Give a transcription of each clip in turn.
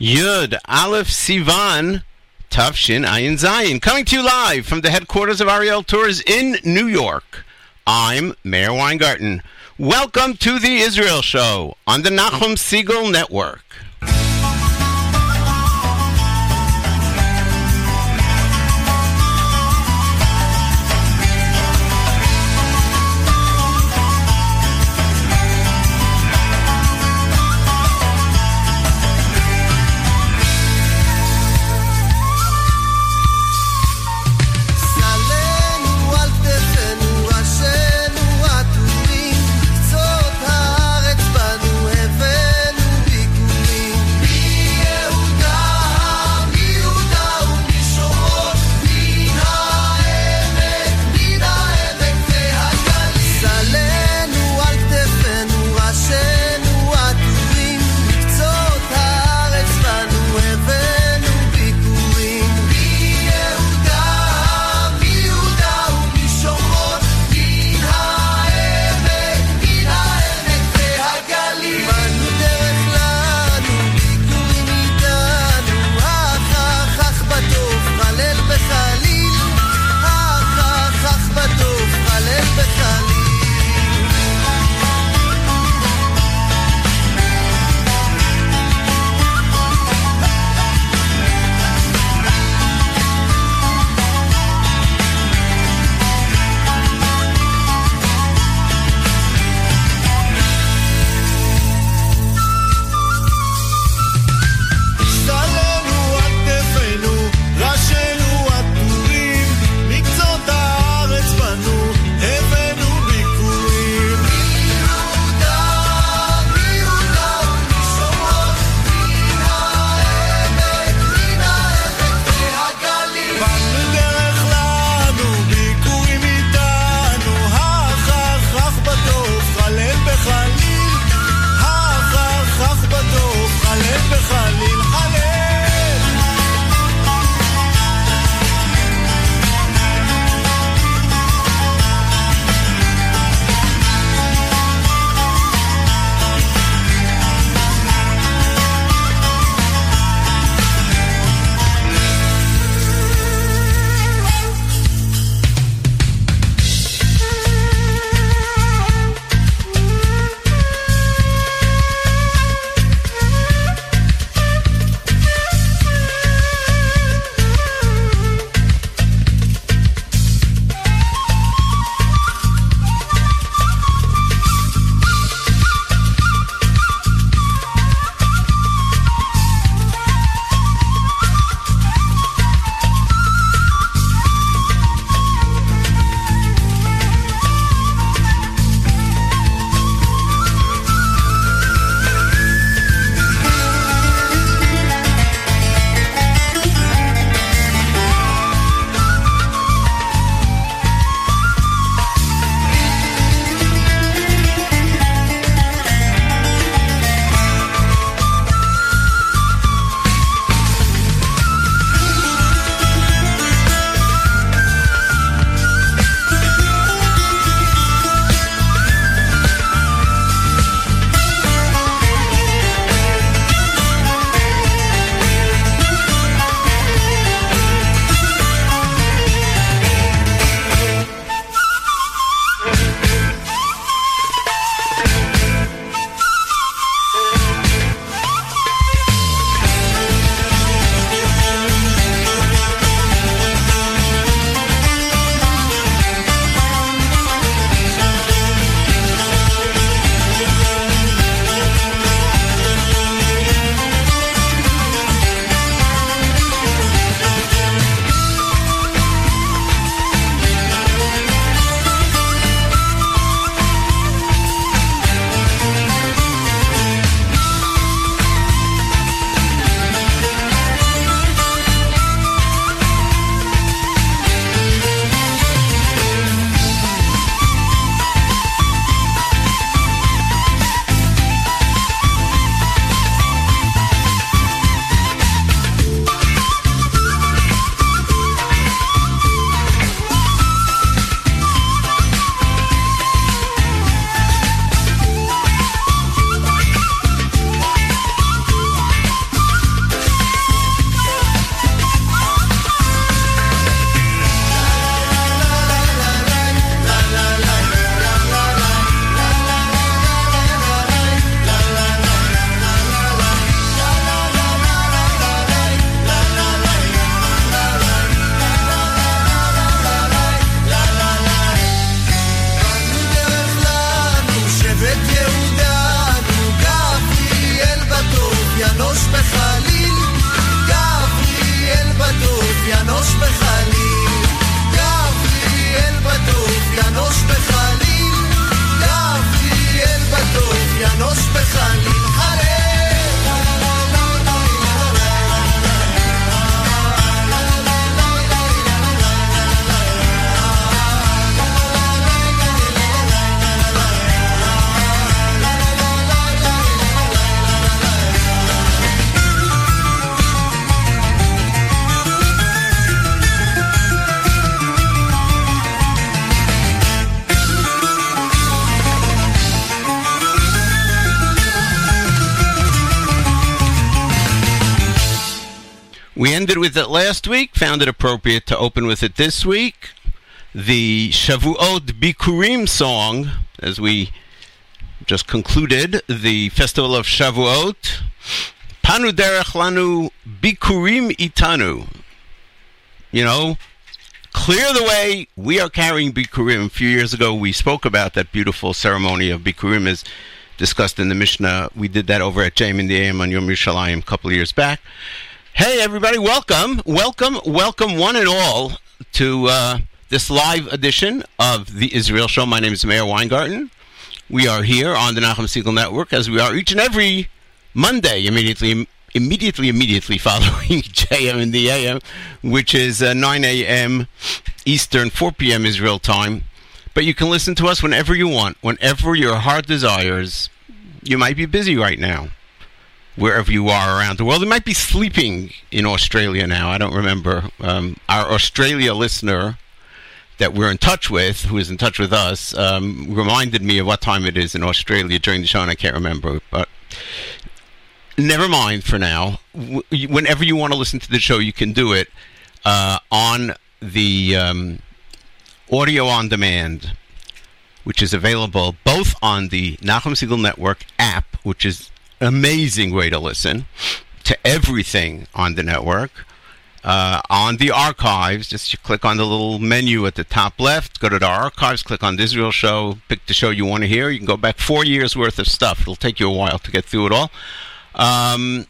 Yud Aleph Sivan Tafshin Ayin Zayin. Coming to you live from the headquarters of Ariel Tours in New York. I'm Meir Weingarten. Welcome to the Israel Show on the Nachum Segal Network. We ended with it last week, found it appropriate to open with it this week. The Shavuot Bikurim song, as we just concluded the festival of Shavuot. Panu derech lanu bikurim itanu. You know, clear the way. We are carrying bikurim. A few years ago, we spoke about that beautiful ceremony of bikurim as discussed in the Mishnah. We did that over at JM in the AM on Yom Yerushalayim a couple of years back. Hey, everybody, welcome, welcome, welcome, one and all, to uh, this live edition of the Israel Show. My name is Meir Weingarten. We are here on the Nachum Segal Network, as we are each and every Monday, immediately, immediately, immediately following JM in the AM, which is uh, 9 a.m. Eastern, 4 p.m. Israel time. But you can listen to us whenever you want, whenever your heart desires. You might be busy right now wherever you are around the world. They might be sleeping in Australia now. I don't remember. Um, our Australia listener that we're in touch with, who is in touch with us, um, reminded me of what time it is in Australia during the show, and I can't remember. But never mind for now. W- Whenever you want to listen to the show, you can do it uh, on the um, audio on demand, which is available both on the Nachum Segal Network app, which is amazing way to listen to everything on the network. Uh, on the archives, just click on the little menu at the top left, go to the archives, click on the Israel show, pick the show you want to hear. You can go back four years worth of stuff. It'll take you a while to get through it all. Um,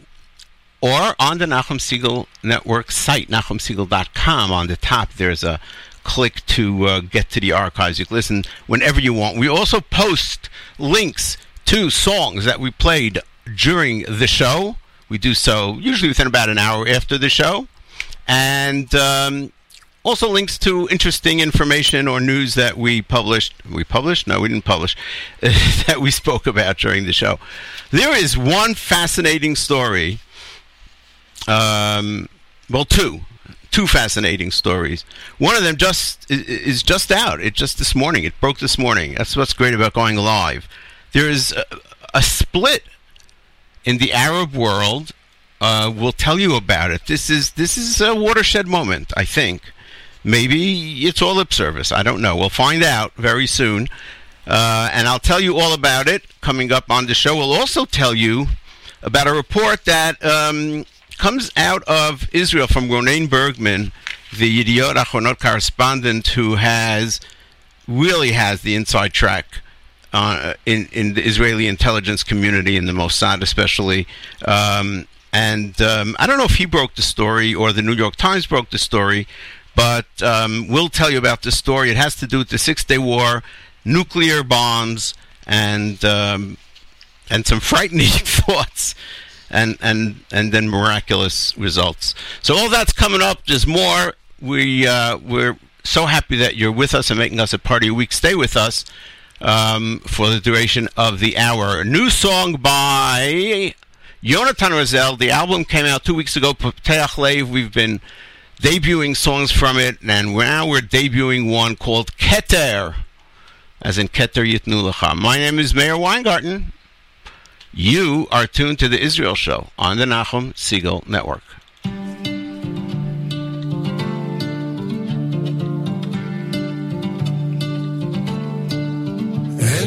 or on the Nachum Segal Network site, nachumsegal.com. On the top, there's a click to uh, get to the archives. You can listen whenever you want. We also post links to songs that we played during the show. We do so usually within about an hour after the show. And um, also links to interesting information or news that we published. We published? No, we didn't publish. that we spoke about during the show. There is one fascinating story. Um, well, two, two fascinating stories. One of them just is just out. It just this morning. It broke this morning. That's what's great about going live. There is a, a split in the Arab world. Uh, we'll tell you about it. This is this is a watershed moment. I think. Maybe it's all lip service. I don't know. We'll find out very soon. Uh, and I'll tell you all about it coming up on the show. We'll also tell you about a report that um, comes out of Israel from Ronen Bergman, the Yediot Achronot correspondent who has really has the inside track uh, in in the Israeli intelligence community, in the Mossad especially. Um, and um, I don't know if he broke the story or the New York Times broke the story, but um, we'll tell you about this story. It has to do with the Six Day War, nuclear bombs, and um, and some frightening thoughts. And, and and then miraculous results. So all that's coming up. There's more. We uh, we're so happy that you're with us and making us a part of your week. Stay with us um, for the duration of the hour. A new song by Yonatan Razel. The album came out two weeks ago. Pateach Lev. We've been debuting songs from it, and now we're debuting one called Keter, as in Keter Yitnu Lecha. My name is Meir Weingarten. You are tuned to the Israel Show on the Nachum Segal Network.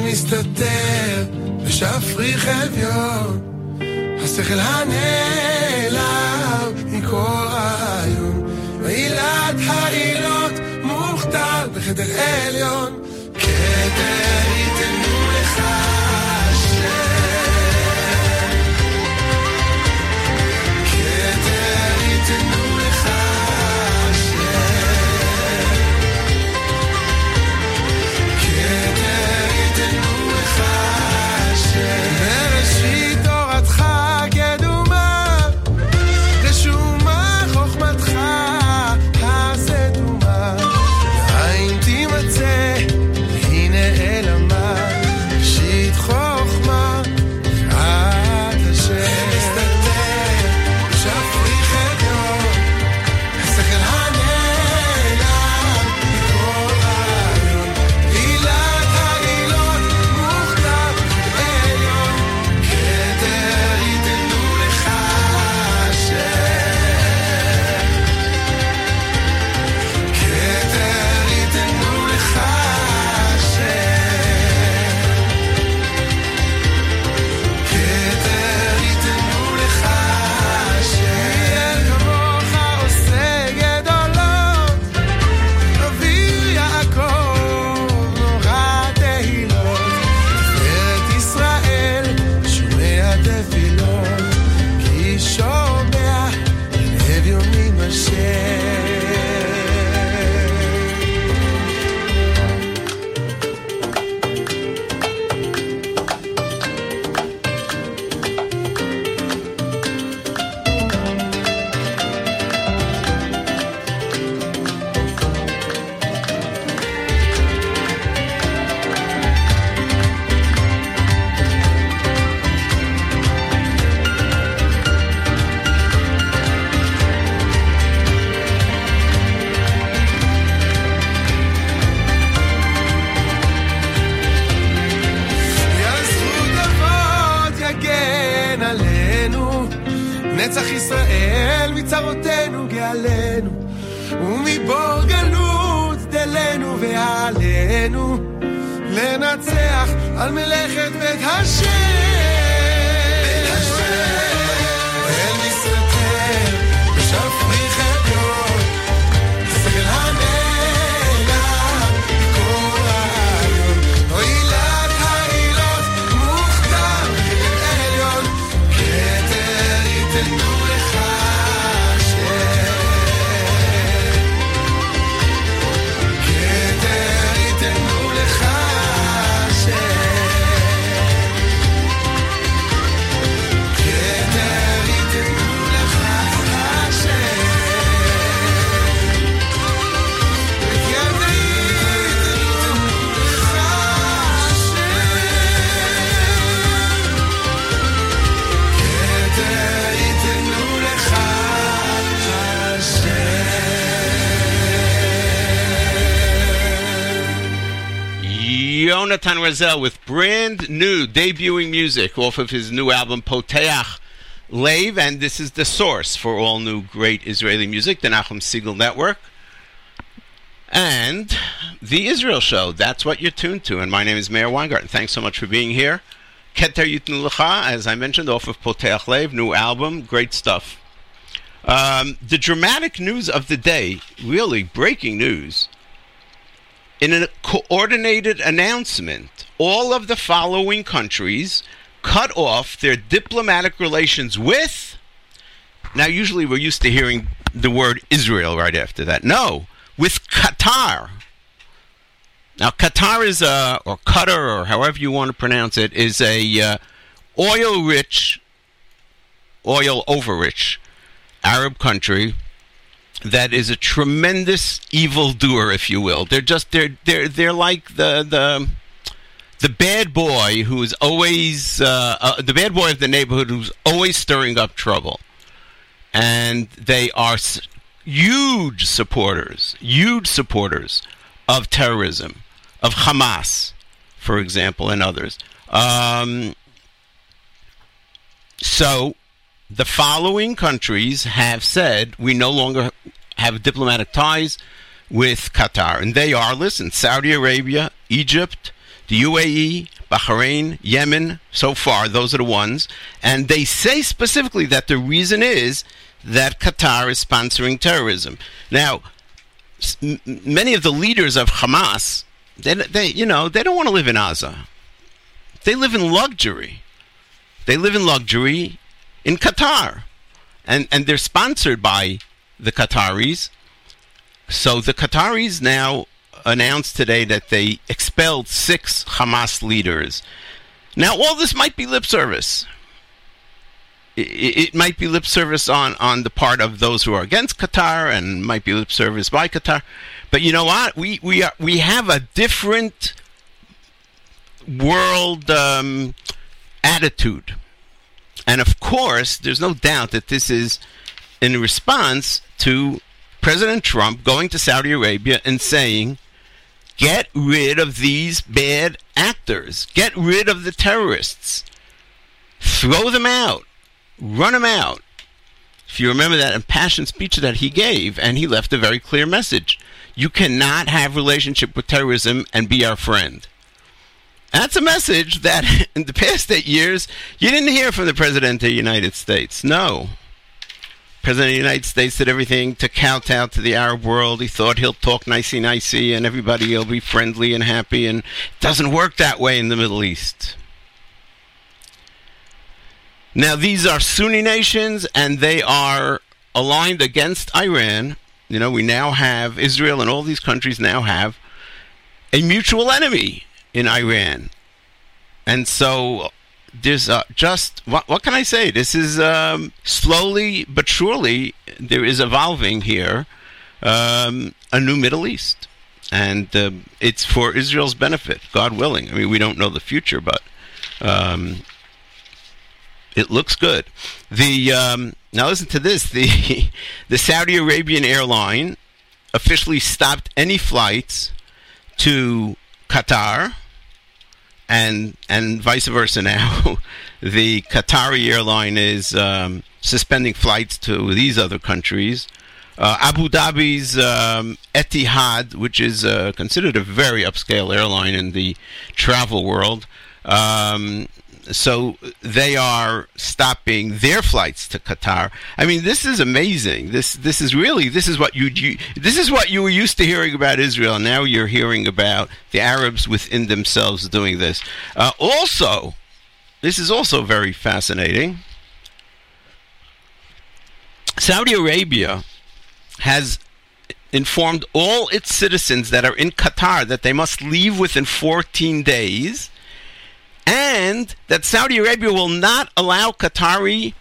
אין מסתתר בשפריך אביון, השכל הנעלם מכל רעיון, ועילת העילות מוכתר בחדר עליון, כתר ייתנו לך Yonatan Razel with brand new debuting music off of his new album Poteach Lev, and this is the source for all new great Israeli music, the Nachum Segal Network. And the Israel Show. That's what you're tuned to. And my name is Meir Weingarten. Thanks so much for being here. Keter Yitnu Lecha, as I mentioned, off of Poteach Lev, new album, great stuff. Um, the dramatic news of the day, really breaking news, in a coordinated announcement, all of the following countries cut off their diplomatic relations with. Now, usually we're used to hearing the word Israel right after that. No, with Qatar. Now, Qatar is a, or Qatar, or however you want to pronounce it, is a uh, oil-rich, oil over-rich Arab country that is a tremendous evildoer, if you will. They're just they're they're they're like the the the bad boy who is always uh, uh, the bad boy of the neighborhood who's always stirring up trouble, and they are s- huge supporters, huge supporters of terrorism, of Hamas, for example, and others. Um, so the following countries have said we no longer have diplomatic ties with Qatar. And they are, listen, Saudi Arabia, Egypt, the UAE, Bahrain, Yemen, so far, those are the ones. And they say specifically that the reason is that Qatar is sponsoring terrorism. Now, many of the leaders of Hamas, they, they, you know, they don't want to live in Gaza. They live in luxury. They live in luxury in Qatar. And, and they're sponsored by the Qataris. So the Qataris now announced today that they expelled six Hamas leaders. Now, all this might be lip service. It might be lip service on, on the part of those who are against Qatar, and might be lip service by Qatar. But you know what? We we are we have a different world um, attitude, and of course, there's no doubt that this is in response to President Trump going to Saudi Arabia and saying, get rid of these bad actors, get rid of the terrorists, throw them out, run them out. If you remember that impassioned speech that he gave, and he left a very clear message. You cannot have relationship with terrorism and be our friend. That's a message that in the past eight years you didn't hear from the President of the United States. No. President of the United States did everything to kowtow to the Arab world. He thought he'll talk nicey nicey and everybody will be friendly and happy, and it doesn't work that way in the Middle East. Now, these are Sunni nations, and they are aligned against Iran. You know, we now have Israel and all these countries now have a mutual enemy in Iran. And so there's uh, just what, what can I say? This is um, slowly but surely there is evolving here um, a new Middle East, and uh, it's for Israel's benefit, God willing. I mean, we don't know the future, but um, it looks good. The um, now listen to this: the the Saudi Arabian airline officially stopped any flights to Qatar and and vice versa now. the Qatari airline is um, suspending flights to these other countries. Uh, Abu Dhabi's um, Etihad, which is uh, considered a very upscale airline in the travel world, um, so they are stopping their flights to Qatar. I mean, this is amazing. This this is really this is what you, this is what you were used to hearing about Israel. Now you're hearing about the Arabs within themselves doing this. Uh, also, this is also very fascinating. Saudi Arabia has informed all its citizens that are in Qatar that they must leave within 14 days and that Saudi Arabia will not allow Qatari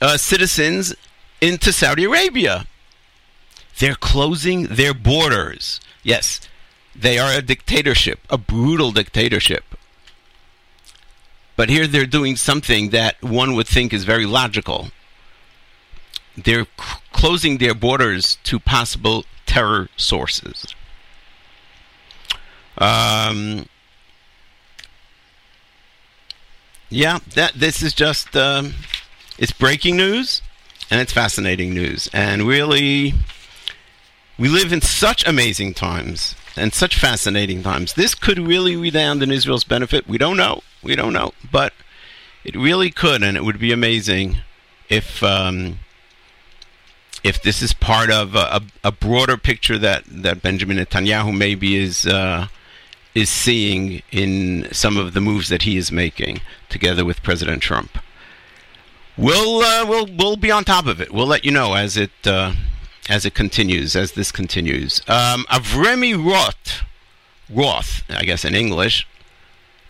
uh, citizens into Saudi Arabia. They're closing their borders. Yes, they are a dictatorship, a brutal dictatorship. But here they're doing something that one would think is very logical. They're c- closing their borders to possible terror sources. Um, yeah, that this is just um, it's breaking news, and it's fascinating news, and really, we live in such amazing times and such fascinating times. This could really redound in Israel's benefit. We don't know. We don't know, but it really could, and it would be amazing if um, if this is part of a, a, a broader picture that, that Benjamin Netanyahu maybe is uh, is seeing in some of the moves that he is making together with President Trump. We'll uh, we'll we'll be on top of it. We'll let you know as it uh, as it continues, as this continues. Um, Avremi Roth, Roth, I guess in English.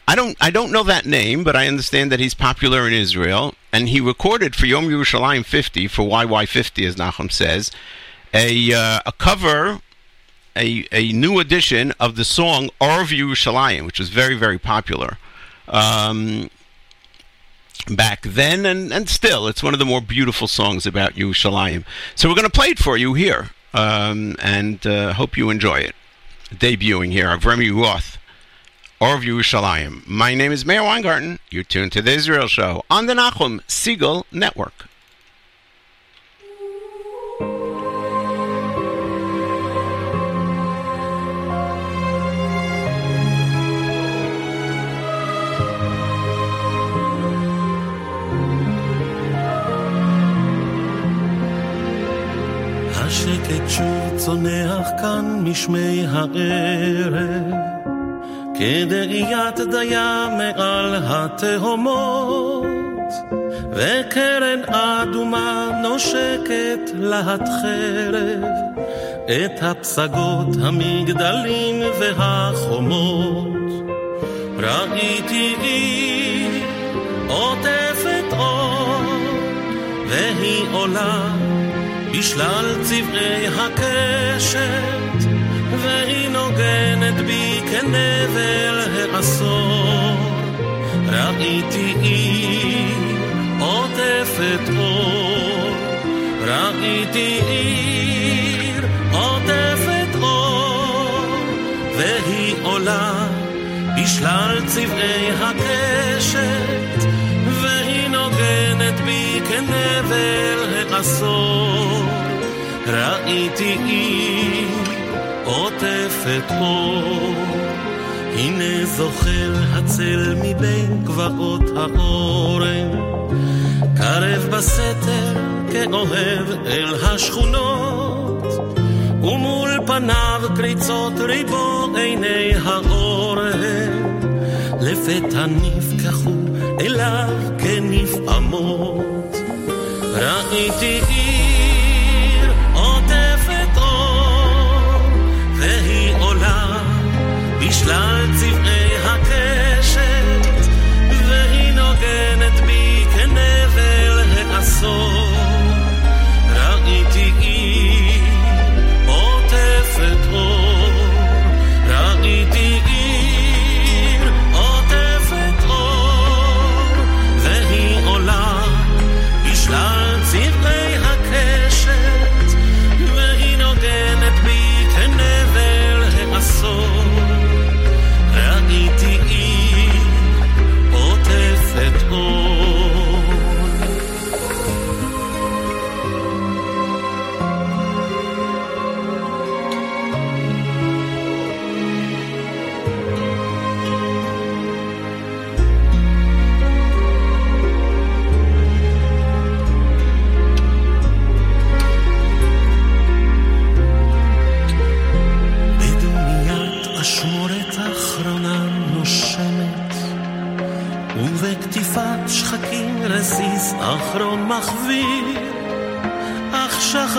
I don't I don't know that name, but I understand that he's popular in Israel, and he recorded for Yom Yerushalayim 50 for YY50, as Nachum says, a uh, a cover, a a new edition of the song Or Yerushalayim, which was very very popular. Um, back then and, and still it's one of the more beautiful songs about Yerushalayim. So we're going to play it for you here um, and uh, hope you enjoy it. Debuting here Remy Roth of Yerushalayim. My name is Meir Weingarten. You're tuned to the Israel Show on the Nachum Segal Network. צונח כאן משמי הערב, כדאיית דיה מעל התהומות, וקרן אדומה נושקת להט חרב, את הפסגות, המגדלים והחומות. ראיתי עיר עוטפת אור, והיא עולה בשלל צבעי הקשת, והיא נוגנת בי כנבל העשור. ראיתי עיר עוטפת אור, ראיתי עיר עוטפת אור, והיא עולה בשלל צבעי הקשת, נוגנת בי כנבל העשור. ראיתי עיר עוטפת אור, הנה זוחל הצל מבין גבעות האורן, קרב בסתר כאוהב אל השכונות, ומול פניו קריצות ריבו עיני האורן, לפתע נפקחו אליו כנפעמות. ראיתי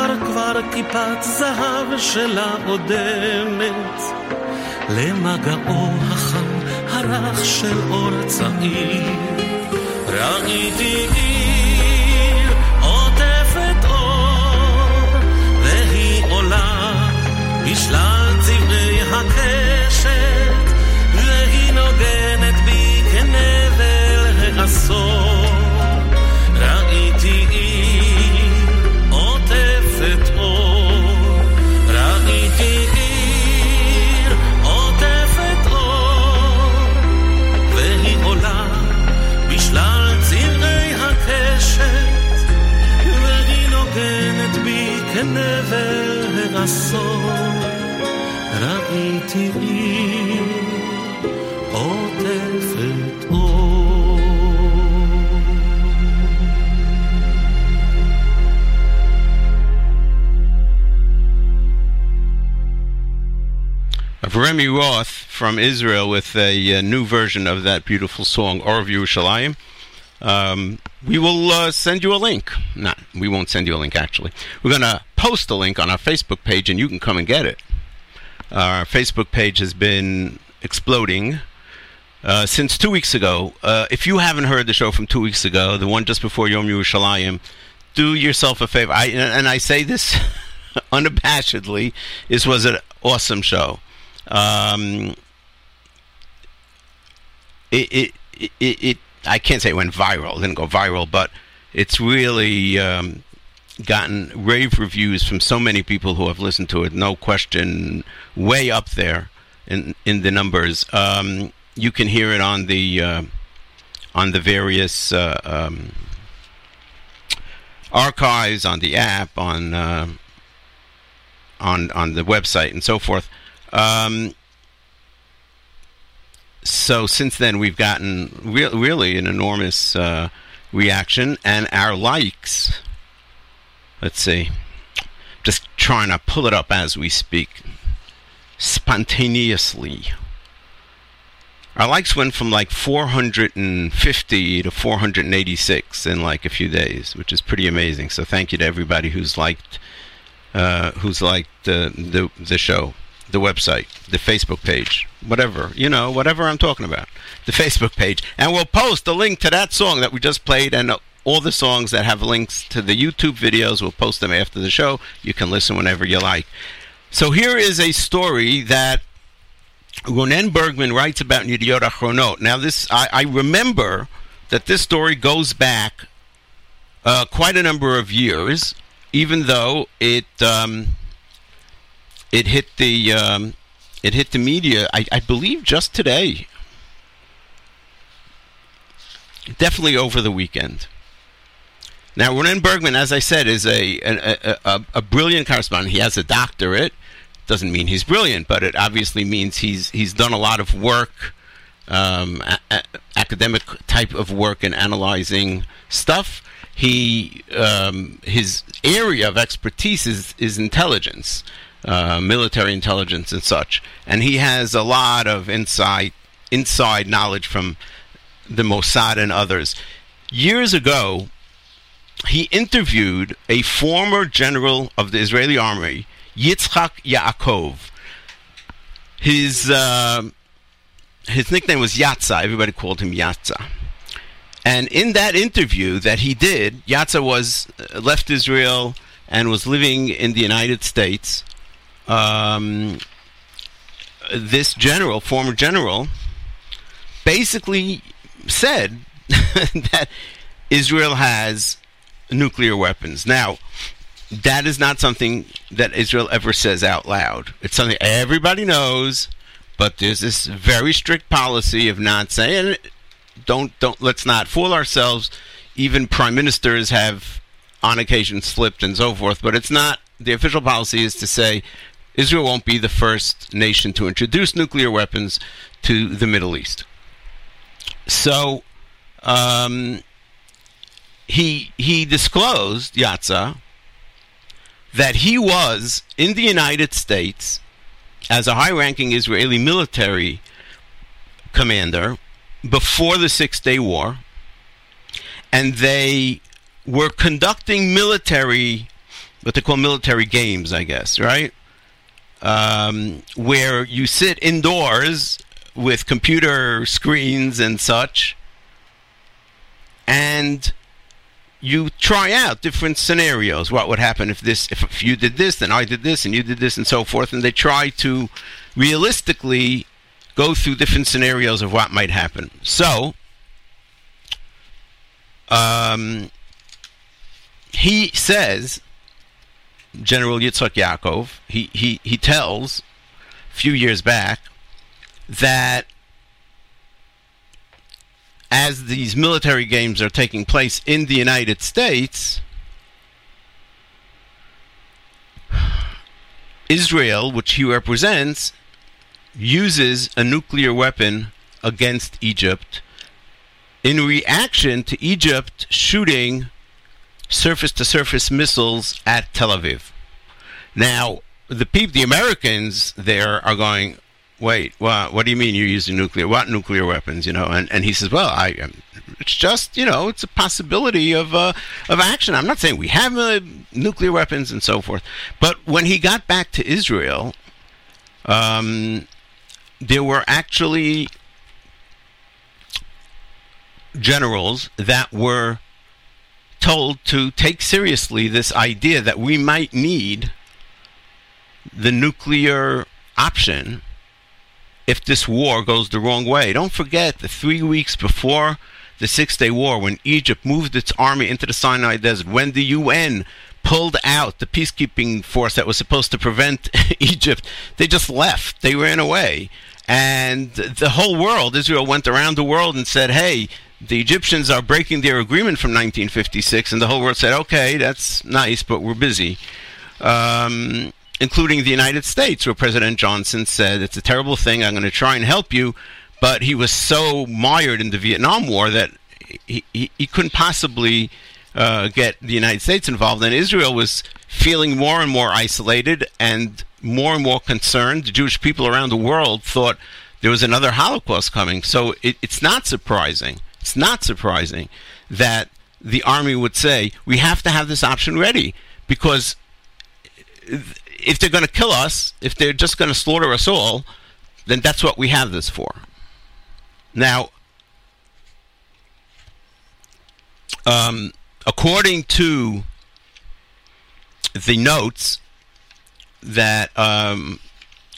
השחר כבר כיפת זהב שלה עודנת למגעו החם הרך של אור צעיר. ראיתי עיר עוטפת אור והיא עולה בשלל צבעי הקשת והיא נוגנת Roth from Israel with a, uh new version of that beautiful song, Or Yerushalayim. Um, we will uh, send you a link. No, we won't send you a link, actually. We're going to post a link on our Facebook page, and you can come and get it. Our Facebook page has been exploding uh, since two weeks ago. Uh, if you haven't heard the show from two weeks ago, the one just before Yom Yerushalayim, do yourself a favor. I, and I say this unabashedly. This was an awesome show. Um, it, it, it, it, I can't say it went viral. It didn't go viral, but it's really um, gotten rave reviews from so many people who have listened to it. No question, way up there in in the numbers. Um, you can hear it on the uh, on the various uh, um, archives, on the app, on uh, on on the website, and so forth. Um, so since then, we've gotten re- really an enormous uh, reaction, and our likes. Let's see, just trying to pull it up as we speak, spontaneously. Our likes went from like 450 to 486 in like a few days, which is pretty amazing. So thank you to everybody who's liked, uh, who's liked the, the the show, the website, the Facebook page, whatever you know, whatever I'm talking about, the Facebook page, and we'll post a link to that song that we just played and. All the songs that have links to the YouTube videos, we'll post them after the show. You can listen whenever you like. So here is a story that Ronen Bergman writes about in Yediot Achronot. Now, this I, I remember that this story goes back uh, quite a number of years, even though it um, it hit the um, it hit the media. I, I believe just today, definitely over the weekend. Now, Ronen Bergman, as I said, is a a, a, a brilliant correspondent. He has a doctorate doesn't mean he's brilliant, but it obviously means he's he's done a lot of work, um, a- a- academic type of work in analyzing stuff. He um, his area of expertise is is intelligence, uh, military intelligence and such, and he has a lot of insight inside knowledge from the Mossad and others. Years ago, he interviewed a former general of the Israeli army, Yitzhak Yaakov. His uh, his nickname was Yatza. Everybody called him Yatza. And in that interview that he did, Yatza was uh, left Israel and was living in the United States. Um, this general, former general, basically said that Israel has nuclear weapons. Now, that is not something that Israel ever says out loud. It's something everybody knows, but there's this very strict policy of not saying it. Don't don't let's not fool ourselves. Even prime ministers have on occasion slipped and so forth, but it's not the official policy is to say Israel won't be the first nation to introduce nuclear weapons to the Middle East. So um, he he disclosed Yatza that he was in the United States as a high-ranking Israeli military commander before the Six Day War, and they were conducting military what they call military games, I guess, right? Um, where you sit indoors with computer screens and such, and you try out different scenarios. What would happen if this, if, you did this, then I did this, and you did this, and so forth. And they try to realistically go through different scenarios of what might happen. So, um, he says, General Yitzhak Yaakov, he, he, he tells a few years back that as these military games are taking place in the United States, Israel, which he represents, uses a nuclear weapon against Egypt in reaction to Egypt shooting surface to surface missiles at Tel Aviv. Now, the people, the Americans there are going, wait, what, what do you mean you're using nuclear? What nuclear weapons? You know, and, and he says, well, I, um, it's just, you know, it's a possibility of, uh, of action. I'm not saying we have uh, nuclear weapons and so forth. But when he got back to Israel, um, there were actually generals that were told to take seriously this idea that we might need the nuclear option if this war goes the wrong way. Don't forget the three weeks before the Six Day War, when Egypt moved its army into the Sinai Desert, when the UN pulled out the peacekeeping force that was supposed to prevent Egypt, they just left. They ran away. And the whole world, Israel went around the world and said, hey, the Egyptians are breaking their agreement from 1956. And the whole world said, okay, that's nice, but we're busy. Um, including the United States, where President Johnson said, it's a terrible thing, I'm going to try and help you. But he was so mired in the Vietnam War that he, he, he couldn't possibly uh, get the United States involved. And Israel was feeling more and more isolated and more and more concerned. The Jewish people around the world thought there was another Holocaust coming. So it, it's not surprising. It's not surprising that the army would say, we have to have this option ready because if they're going to kill us, if they're just going to slaughter us all, then that's what we have this for. Now, um, according to the notes that um,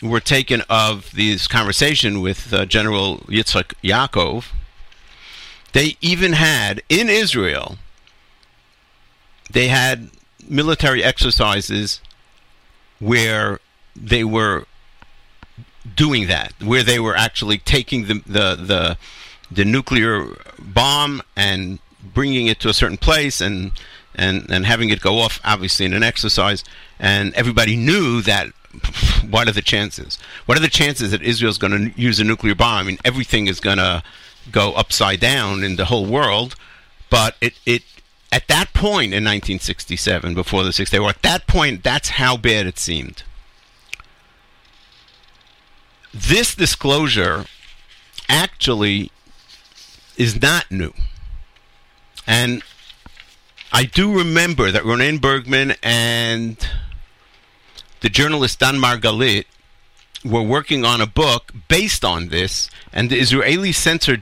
were taken of this conversation with uh, General Yitzhak Yaakov, they even had in Israel, they had military exercises where they were doing that, where they were actually taking the the the, the nuclear bomb and bringing it to a certain place and and and having it go off obviously in an exercise. And everybody knew that what are the chances? What are the chances that Israel's going to use a nuclear bomb? I mean everything is going to go upside down in the whole world but it it at that point in 1967 before the 6 day war at that point that's how bad it seemed. This disclosure actually is not new. And I do remember that Ronen Bergman and the journalist Dan Margalit were working on a book based on this, and the Israeli censor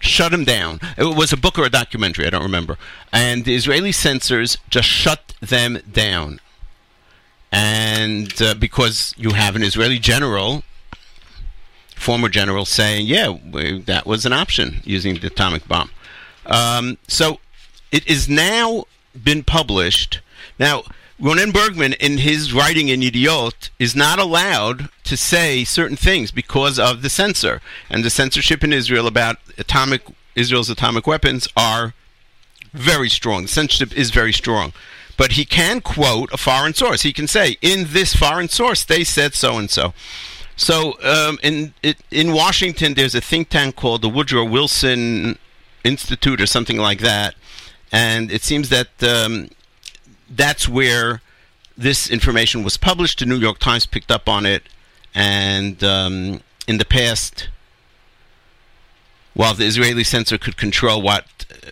shut him down. It was a book or a documentary, I don't remember. And the Israeli censors just shut them down. And uh, because you have an Israeli general, former general, saying, yeah, we, that was an option using the atomic bomb. Um, so it is now been published. Now, Ronen Bergman, in his writing in Yedioth, is not allowed to say certain things because of the censor. And the censorship in Israel about atomic Israel's atomic weapons are very strong. The censorship is very strong. But he can quote a foreign source. He can say, in this foreign source, they said so and so. So um, in it, in Washington, there's a think tank called the Woodrow Wilson Institute or something like that, and it seems that um, that's where this information was published. The New York Times picked up on it, and um, in the past, while the Israeli censor could control what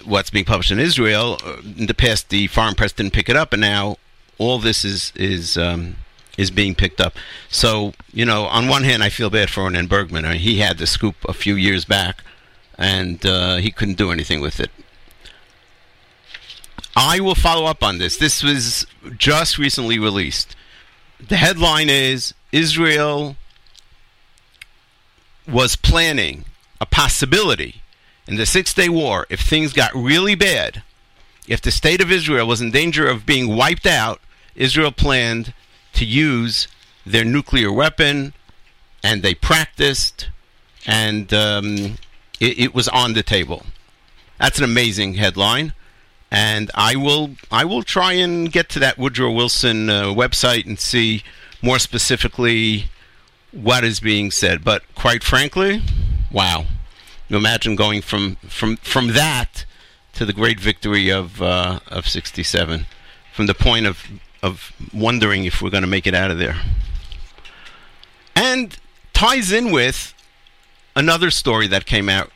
what's being published in Israel, uh, in the past the foreign press didn't pick it up, and now all this is is um, is being picked up. So you know, on one hand, I feel bad for Ronen Bergman. I mean, he had the scoop a few years back, and uh, he couldn't do anything with it. I will follow up on this. This was just recently released. The headline is Israel was planning a possibility in the Six Day War, if things got really bad, if the state of Israel was in danger of being wiped out, Israel planned to use their nuclear weapon, and they practiced, and um, it, it was on the table. That's an amazing headline, and I will I will try and get to that Woodrow Wilson uh, website and see more specifically what is being said. But quite frankly, wow! Imagine going from from from that to the great victory of uh, of '67, from the point of of wondering if we're going to make it out of there, and ties in with another story that came out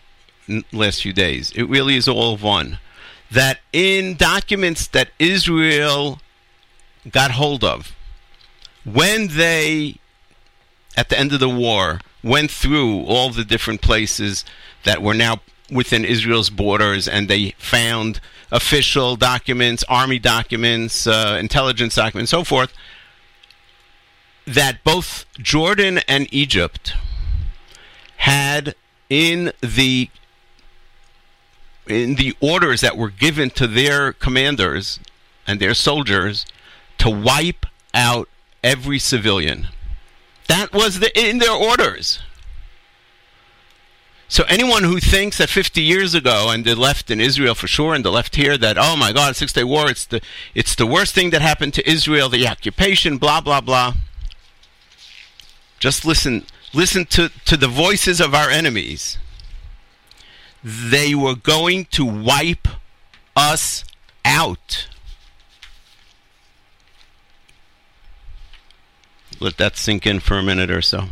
last few days. It really is all one. That in documents that Israel got hold of, when they, at the end of the war, went through all the different places that were now within Israel's borders and they found official documents, army documents, uh, intelligence documents, and so forth, that both Jordan and Egypt had in the in the orders that were given to their commanders and their soldiers to wipe out every civilian. That was the, in their orders. So anyone who thinks that 50 years ago, and the left in Israel for sure, and the left here, that oh my God, Six Day War, it's the it's the worst thing that happened to Israel, the occupation, blah blah blah. Just listen, listen to to the voices of our enemies. They were going to wipe us out. Let that sink in for a minute or so.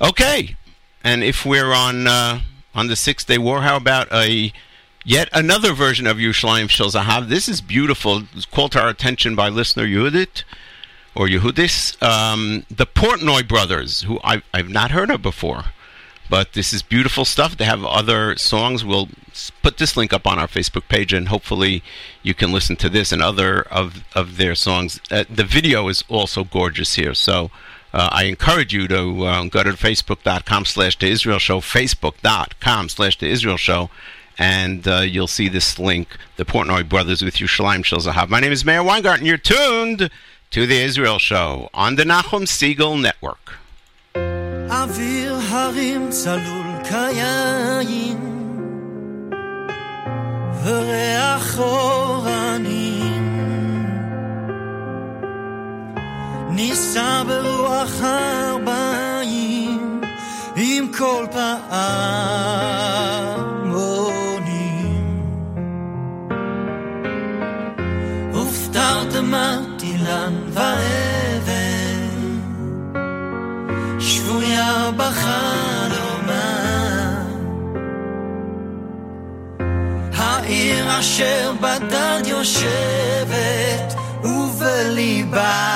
Okay, and if we're on uh, on the Six Day War, how about a yet another version of Yerushalayim Shel Zahav? This is beautiful. It's called to our attention by listener Yehudit or Yehudis, um, the Portnoy brothers, who I've, I've not heard of before. But this is beautiful stuff. They have other songs. We'll put this link up on our Facebook page, and hopefully you can listen to this and other of, of their songs. Uh, the video is also gorgeous here. So uh, I encourage you to uh, go to facebook.com slash the Israel Show, facebook.com slash the Israel Show, and uh, you'll see this link, the Portnoy Brothers with Yerushalayim Shel Zahav. My name is Meir Weingarten. You're tuned to the Israel Show on the Nachum Segal Network. אוויר הרים צלול כיין וריח אורנים. נישא ברוח ארבעים עם כל פעמונים. ופטרת אילן ואבן שבויה בחלומה העיר אשר בדד יושבת ובליבה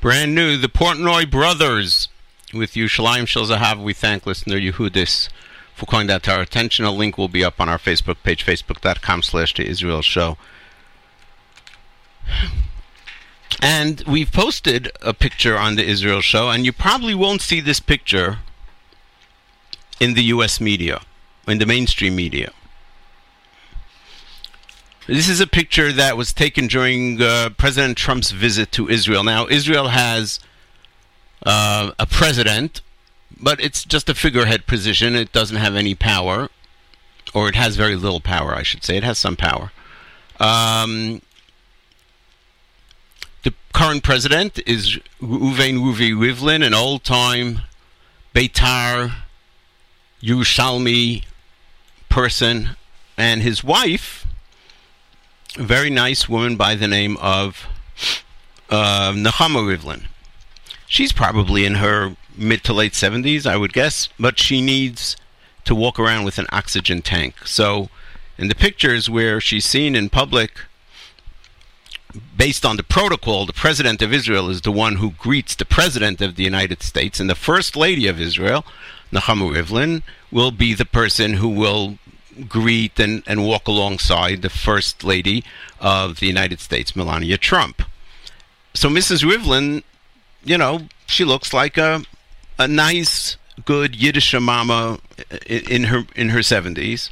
Brand new, the Portnoy Brothers with Yerushalayim Shel. We thank listener Yehudis for calling that to our attention. A link will be up on our Facebook page, facebook.com slash the Israel Show. And we've posted a picture on the Israel Show, and you probably won't see this picture in the U.S. media, in the mainstream media. This is a picture that was taken during uh, President Trump's visit to Israel. Now, Israel has uh, a president, but it's just a figurehead position. It doesn't have any power, or it has very little power, I should say. It has some power. Um, the current president is Reuven Ruvi Rivlin, an old-time Beitar Yerushalmi person, and his wife, very nice woman by the name of uh, Nechama Rivlin. She's probably in her mid to late 70s, I would guess, but she needs to walk around with an oxygen tank. So, in the pictures where she's seen in public, based on the protocol, the president of Israel is the one who greets the president of the United States, and the first lady of Israel, Nechama Rivlin, will be the person who will greet and, and walk alongside the first lady of the United States, Melania Trump. So Mrs. Rivlin, you know, she looks like a a nice, good Yiddish mama i- in her in her seventies,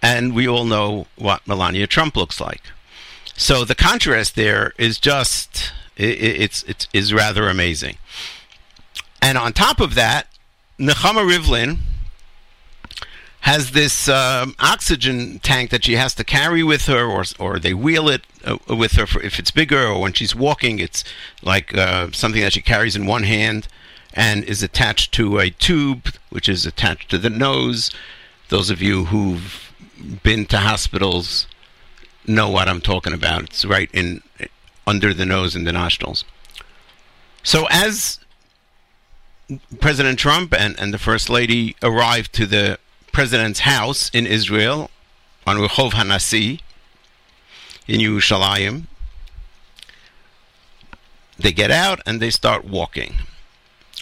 and we all know what Melania Trump looks like. So the contrast there is just i i- it's it's is rather amazing. And on top of that, Nechama Rivlin has this um, oxygen tank that she has to carry with her, or or they wheel it uh, with her for, if it's bigger, or when she's walking, it's like uh, something that she carries in one hand and is attached to a tube, which is attached to the nose. Those of you who've been to hospitals know what I'm talking about. It's right in under the nose and the nostrils. So as President Trump and, and the First Lady arrived to the president's house in Israel on Rehov Hanasi in Yerushalayim. They get out and they start walking.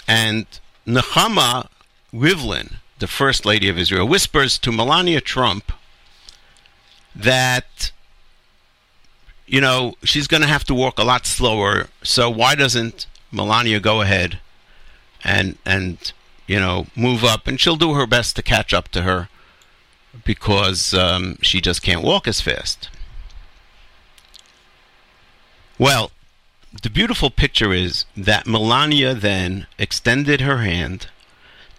And Nechama Rivlin, the First Lady of Israel, whispers to Melania Trump that, you know, she's going to have to walk a lot slower. So why doesn't Melania go ahead and and you know move up, and she'll do her best to catch up to her because um, she just can't walk as fast. Well, the beautiful picture is that Melania then extended her hand,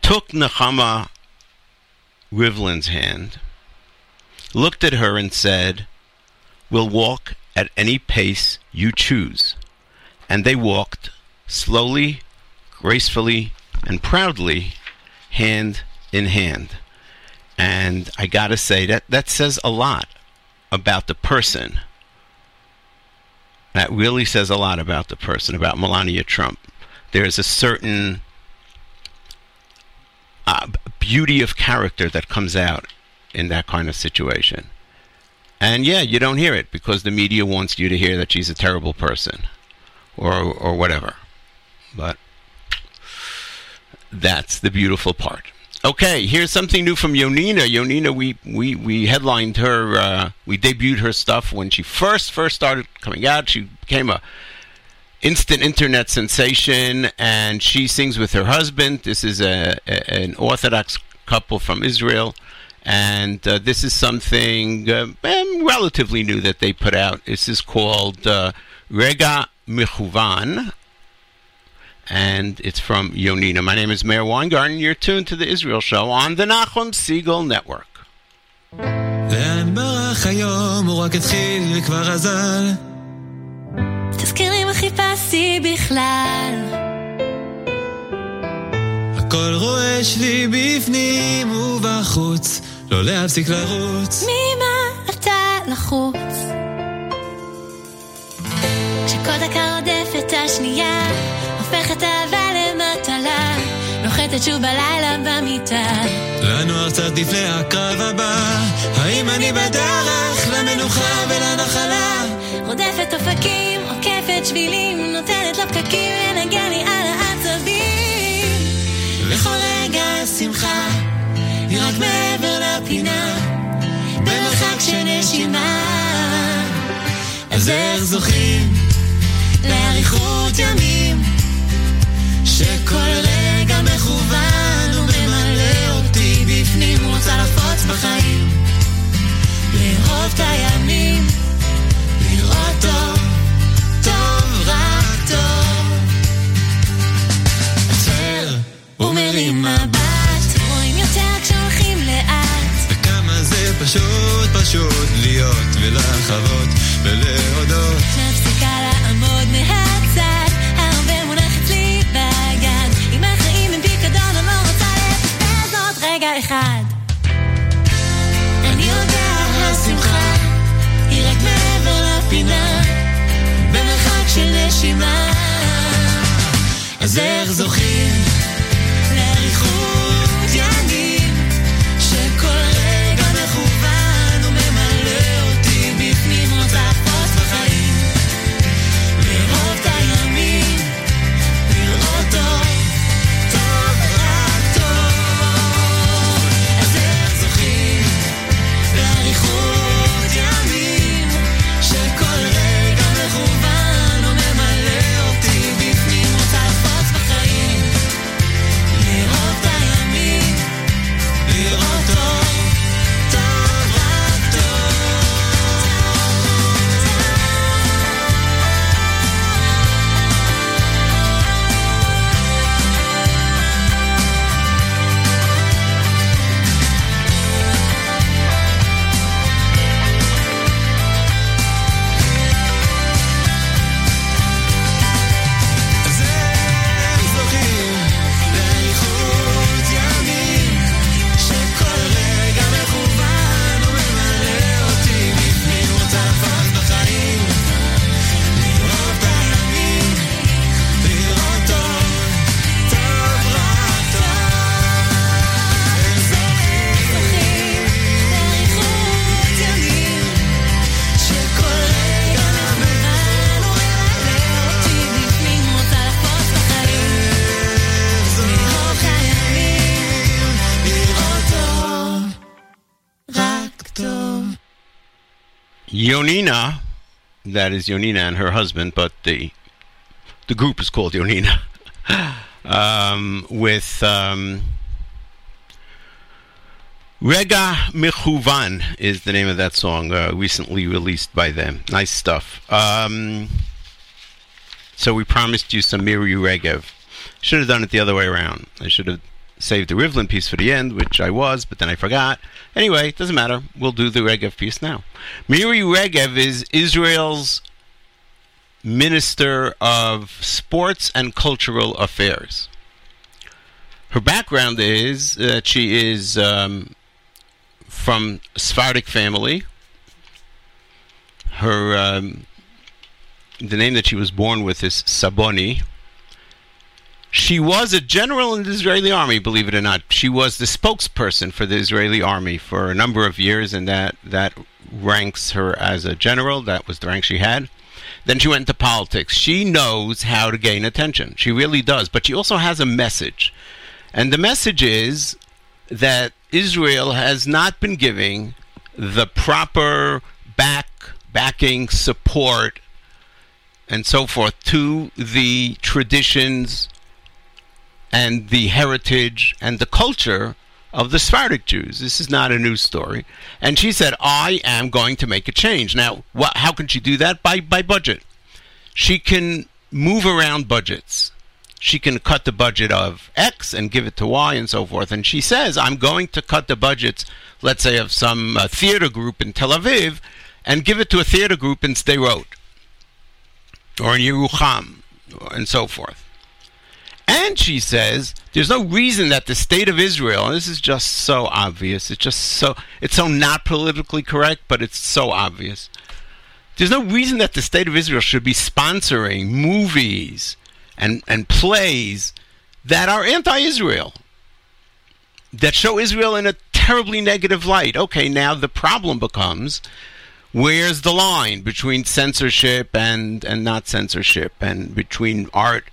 took Nechama Rivlin's hand, looked at her and said, We'll walk at any pace you choose. And they walked slowly, gracefully, and proudly, hand in hand. And I gotta say that that says a lot about the person. That really says a lot about the person, about Melania Trump. There's a certain uh, beauty of character that comes out in that kind of situation. And yeah, you don't hear it because the media wants you to hear that she's a terrible person or or whatever. But that's the beautiful part. Okay, here's something new from Yonina. Yonina, we we we headlined her. Uh, we debuted her stuff when she first first started coming out. She became a instant internet sensation, and she sings with her husband. This is a, a an Orthodox couple from Israel, and uh, this is something uh, um, relatively new that they put out. This is called uh, Rega Michuvan, and it's from Yonina. My name is Meir Weingarten. You're tuned to the Israel Show on the Nachum Segal Network. הכל רועש לי בפנים ובחוץ, לא להפסיק לרוץ. ממה אתה לחוץ? כשכל דקה רודפת השנייה הופכת אהבה למטלה, נוחתת שוב בלילה במיטה. לנוער קצת לפני הקרב הבא. האם אני בדרך למנוחה ולנחלה? רודפת אופקים, עוקפת שבילים, נותנת לפקקים לנגן לי על העצבים. לכל רגע שמחה היא רק מעבר לפינה. במרחק של נשימה. אז איך זוכים לאריכות ימים שכל רגע מכוון וממלא אותי בפנים רוצה לפוץ בחיים. לאהוב את הימים לראות טוב, טוב, רק טוב. עוצר ומרים מבט רואים יותר כשהולכים לאט. וכמה זה פשוט פשוט להיות ולחוות ולהודות. מפסיקה לעמוד מהצד, אחד. אני יודע השמחה היא רק מעבר לפינה במרחק של נשימה אז איך זוכים Yonina, that is Yonina and her husband, but the the group is called Yonina. um, with um, Rega Michuvan is the name of that song, uh, recently released by them. Nice stuff. Um, so we promised you some Miri Regev. Should have done it the other way around. I should have save the Rivlin piece for the end, which I was, but then I forgot. Anyway, it doesn't matter. We'll do the Regev piece now. Miri Regev is Israel's Minister of Sports and Cultural Affairs. Her background is that she is um, from Sephardic family. Her um, the name that she was born with is Siboni. She was a general in the Israeli army, believe it or not. She was the spokesperson for the Israeli army for a number of years, and that that ranks her as a general. That was the rank she had. Then she went into politics. She knows how to gain attention. She really does. But she also has a message. And the message is that Israel has not been giving the proper back backing support and so forth to the traditions and the heritage and the culture of the Sephardic Jews. This is not a news story. And she said, I am going to make a change. Now, wh- how can she do that? By, by budget. She can move around budgets. She can cut the budget of X and give it to Y and so forth. And she says, I'm going to cut the budgets, let's say, of some uh, theater group in Tel Aviv and give it to a theater group in Sderot or in Yerucham and so forth. And she says there's no reason that the state of Israel, and this is just so obvious, it's just so it's so not politically correct, but it's so obvious. There's no reason that the state of Israel should be sponsoring movies and, and plays that are anti Israel, that show Israel in a terribly negative light. Okay, now the problem becomes where's the line between censorship and, and not censorship, and between art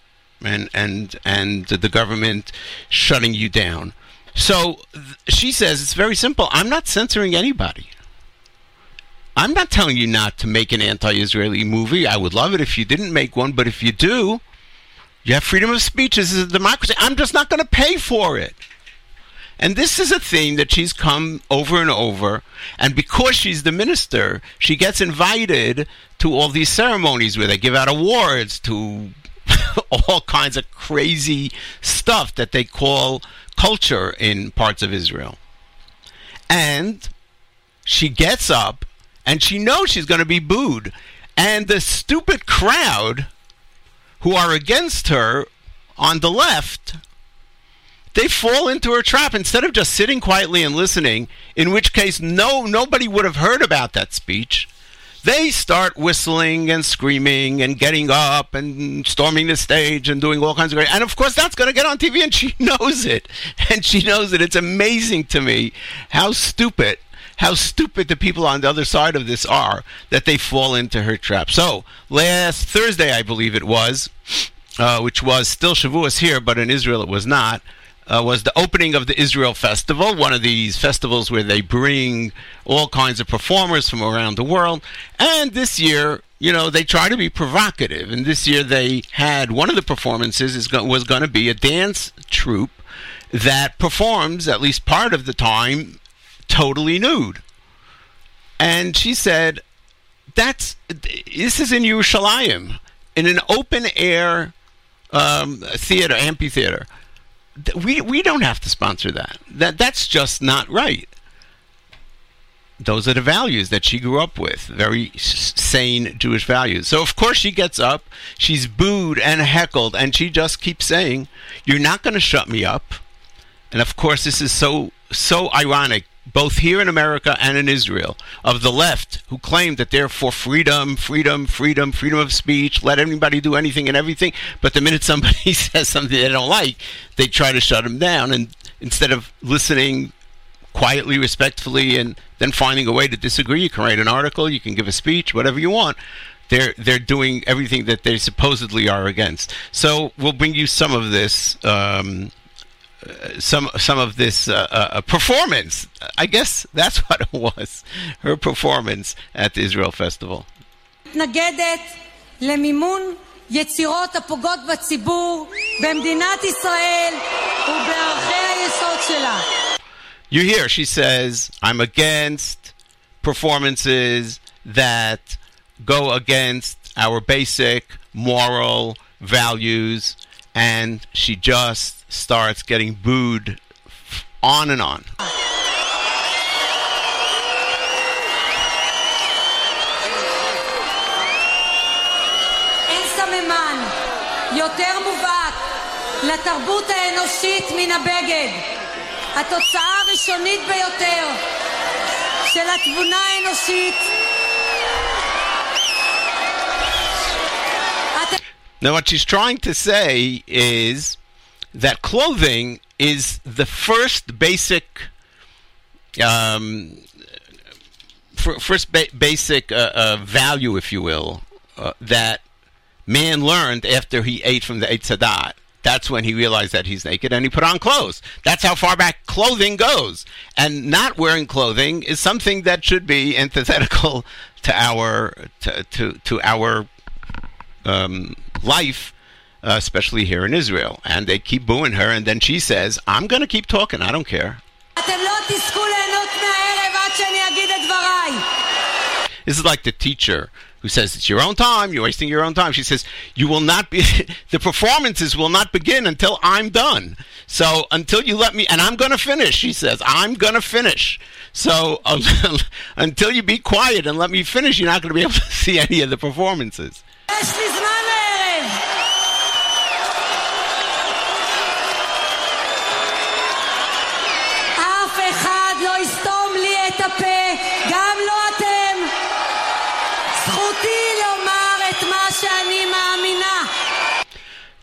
and and and the government shutting you down. So th- she says it's very simple. I'm not censoring anybody. I'm not telling you not to make an anti-Israeli movie. I would love it if you didn't make one, but if you do, you have freedom of speech. This is a democracy. I'm just not going to pay for it. And this is a thing that she's come over and over. And because she's the minister, she gets invited to all these ceremonies where they give out awards to all kinds of crazy stuff that they call culture in parts of Israel. And she gets up and she knows she's going to be booed. And the stupid crowd who are against her on the left, they fall into her trap instead of just sitting quietly and listening, in which case no nobody would have heard about that speech they start whistling and screaming and getting up and storming the stage and doing all kinds of great. And of course, that's going to get on TV, and she knows it. And she knows it. It's amazing to me how stupid. How stupid the people on the other side of this are that they fall into her trap. So, last Thursday, I believe it was, uh, which was still Shavuos here, but in Israel it was not uh, was the opening of the Israel Festival, one of these festivals where they bring all kinds of performers from around the world. And this year, you know, they try to be provocative. And this year they had one of the performances go- was going to be a dance troupe that performs at least part of the time totally nude. And she said, "That's this is in Yerushalayim, in an open air um, theater, amphitheater." We we don't have to sponsor that. That that's just not right. Those are the values that she grew up with, very sane Jewish values. So of course she gets up, she's booed and heckled, and she just keeps saying, "You're not going to shut me up." And of course, this is so so ironic, both here in America and in Israel, of the left who claim that they're for freedom, freedom, freedom, freedom of speech, let anybody do anything and everything. But the minute somebody says something they don't like, they try to shut them down. And instead of listening quietly, respectfully, and then finding a way to disagree, you can write an article, you can give a speech, whatever you want. They're they're doing everything that they supposedly are against. So we'll bring you some of this. Um, some some of this uh, uh, performance. I guess that's what it was. Her performance at the Israel Festival. מתנגדת למימון יצירות הפוגעות בציבור במדינת ישראל ובערכי היסוד שלה. You hear she says, "I'm against performances that go against our basic moral values," and she just starts getting booed f- on and on. אין סממן יותר מובהק לתרבות האנושית מן הבגד. התוצאה הראשונית ביותר של התבונה האנושית אתם Now, what she's trying to say is that clothing is the first basic, um, fir- first ba- basic uh, uh, value, if you will, uh, that man learned after he ate from the Eitz Hadat. That's when he realized that he's naked and he put on clothes. That's how far back clothing goes. And not wearing clothing is something that should be antithetical to our to to, to our um, life, uh, especially here in Israel. And they keep booing her, and then she says, I'm going to keep talking, I don't care. This is like the teacher who says, It's your own time, you're wasting your own time. She says, You will not be, the performances will not begin until I'm done. So until you let me, and I'm going to finish, she says, I'm going to finish. So until you be quiet and let me finish, you're not going to be able to see any of the performances.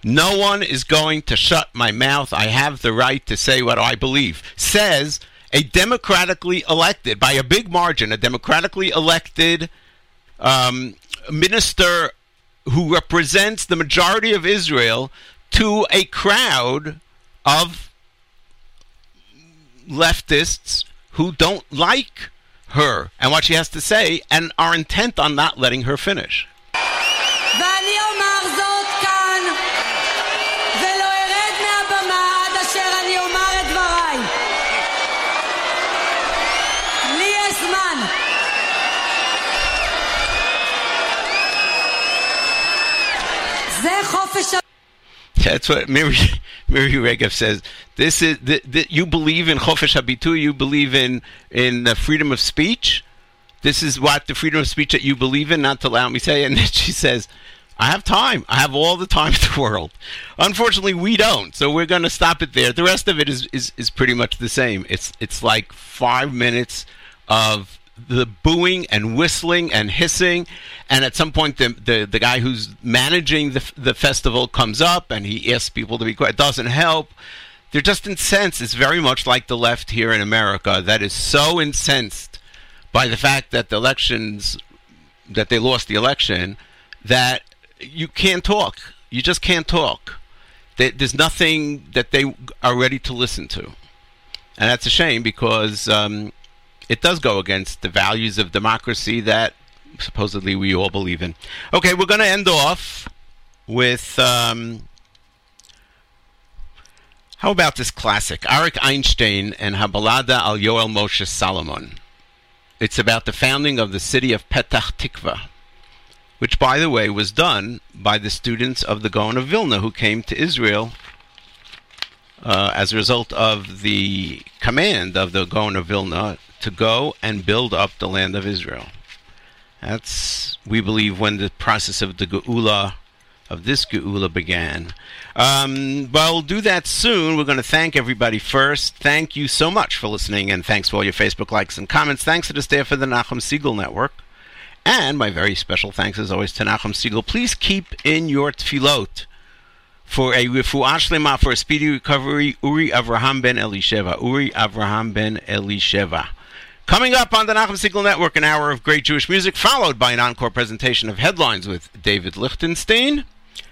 No one is going to shut my mouth. I have the right to say what I believe. Says a democratically elected, by a big margin, a democratically elected um, minister who represents the majority of Israel to a crowd of leftists who don't like her and what she has to say and are intent on not letting her finish. That's what Miri, Miri Regev says. This is that you believe in chofesh habitu. You believe in in the freedom of speech. This is what the freedom of speech that you believe in. Not to allow me say. And then she says, "I have time. I have all the time in the world." Unfortunately, we don't. So we're going to stop it there. The rest of it is is is pretty much the same. It's it's like five minutes of the booing and whistling and hissing, and at some point the the, the guy who's managing the the festival comes up and he asks people to be quiet. It doesn't help. They're just incensed. It's very much like the left here in America that is so incensed by the fact that the elections that they lost the election that you can't talk. You just can't talk. There- There's nothing that they are ready to listen to, and that's a shame because. Um, it does go against the values of democracy that supposedly we all believe in. Okay, we're going to end off with. Um, how about this classic? Arik Einstein and Habalada al Yoel Moshe Salomon. It's about the founding of the city of Petach Tikva, which, by the way, was done by the students of the Gaon of Vilna who came to Israel uh, as a result of the command of the Gaon of Vilna to go and build up the land of Israel. That's, we believe, when the process of the Geula, of this Geula began. Um, but we'll do that soon. We're going to thank everybody first. Thank you so much for listening, and thanks for all your Facebook likes and comments. Thanks to the staff of the Nachum Segal Network. And my very special thanks, as always, to Nachum Segal. Please keep in your tefillot for a refuah shlema, for a speedy recovery, Uri Avraham ben Elisheva. Uri Avraham ben Elisheva. Coming up on the Nachum Segal Network, an hour of great Jewish music, followed by an encore presentation of headlines with David Lichtenstein,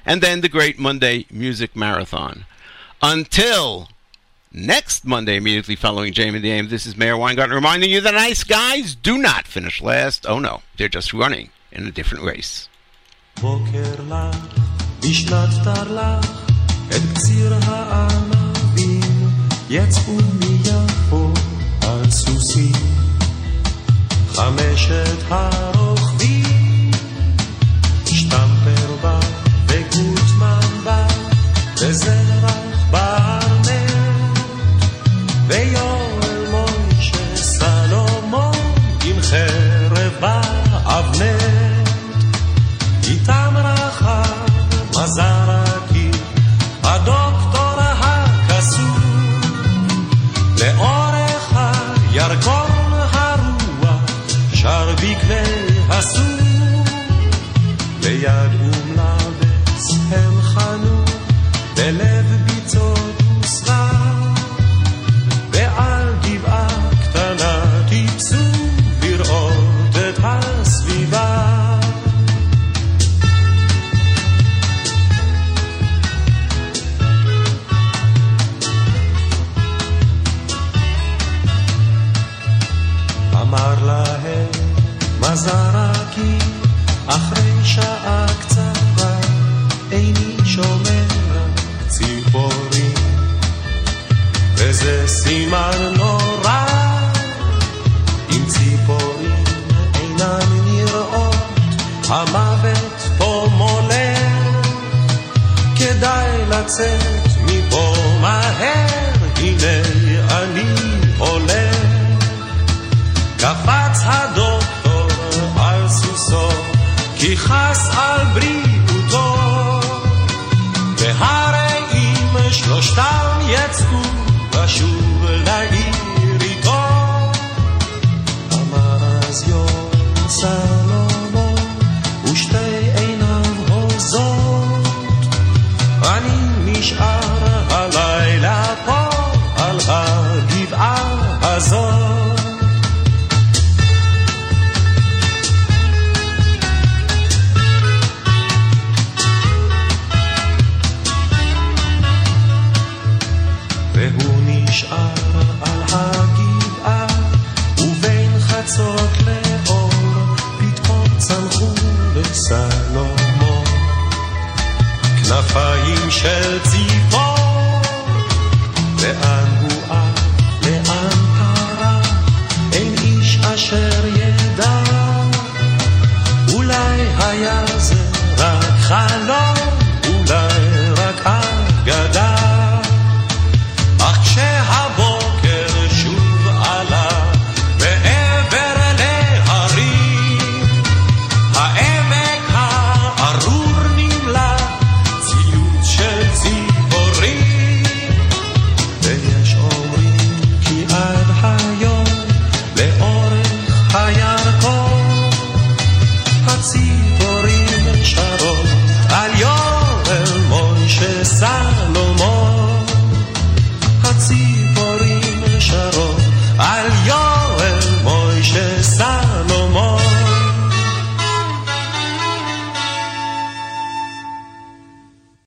and then the great Monday Music Marathon. Until next Monday, immediately following JM in the AM, this is Meir Weingarten reminding you that nice guys do not finish last. Oh no, they're just running in a different race. המשק הרוחבי, שטמפר בא וגוטמן בא, וזה סימן נורא. עם ציפורים אינן נראות המוות פה מולה כדאי לצאת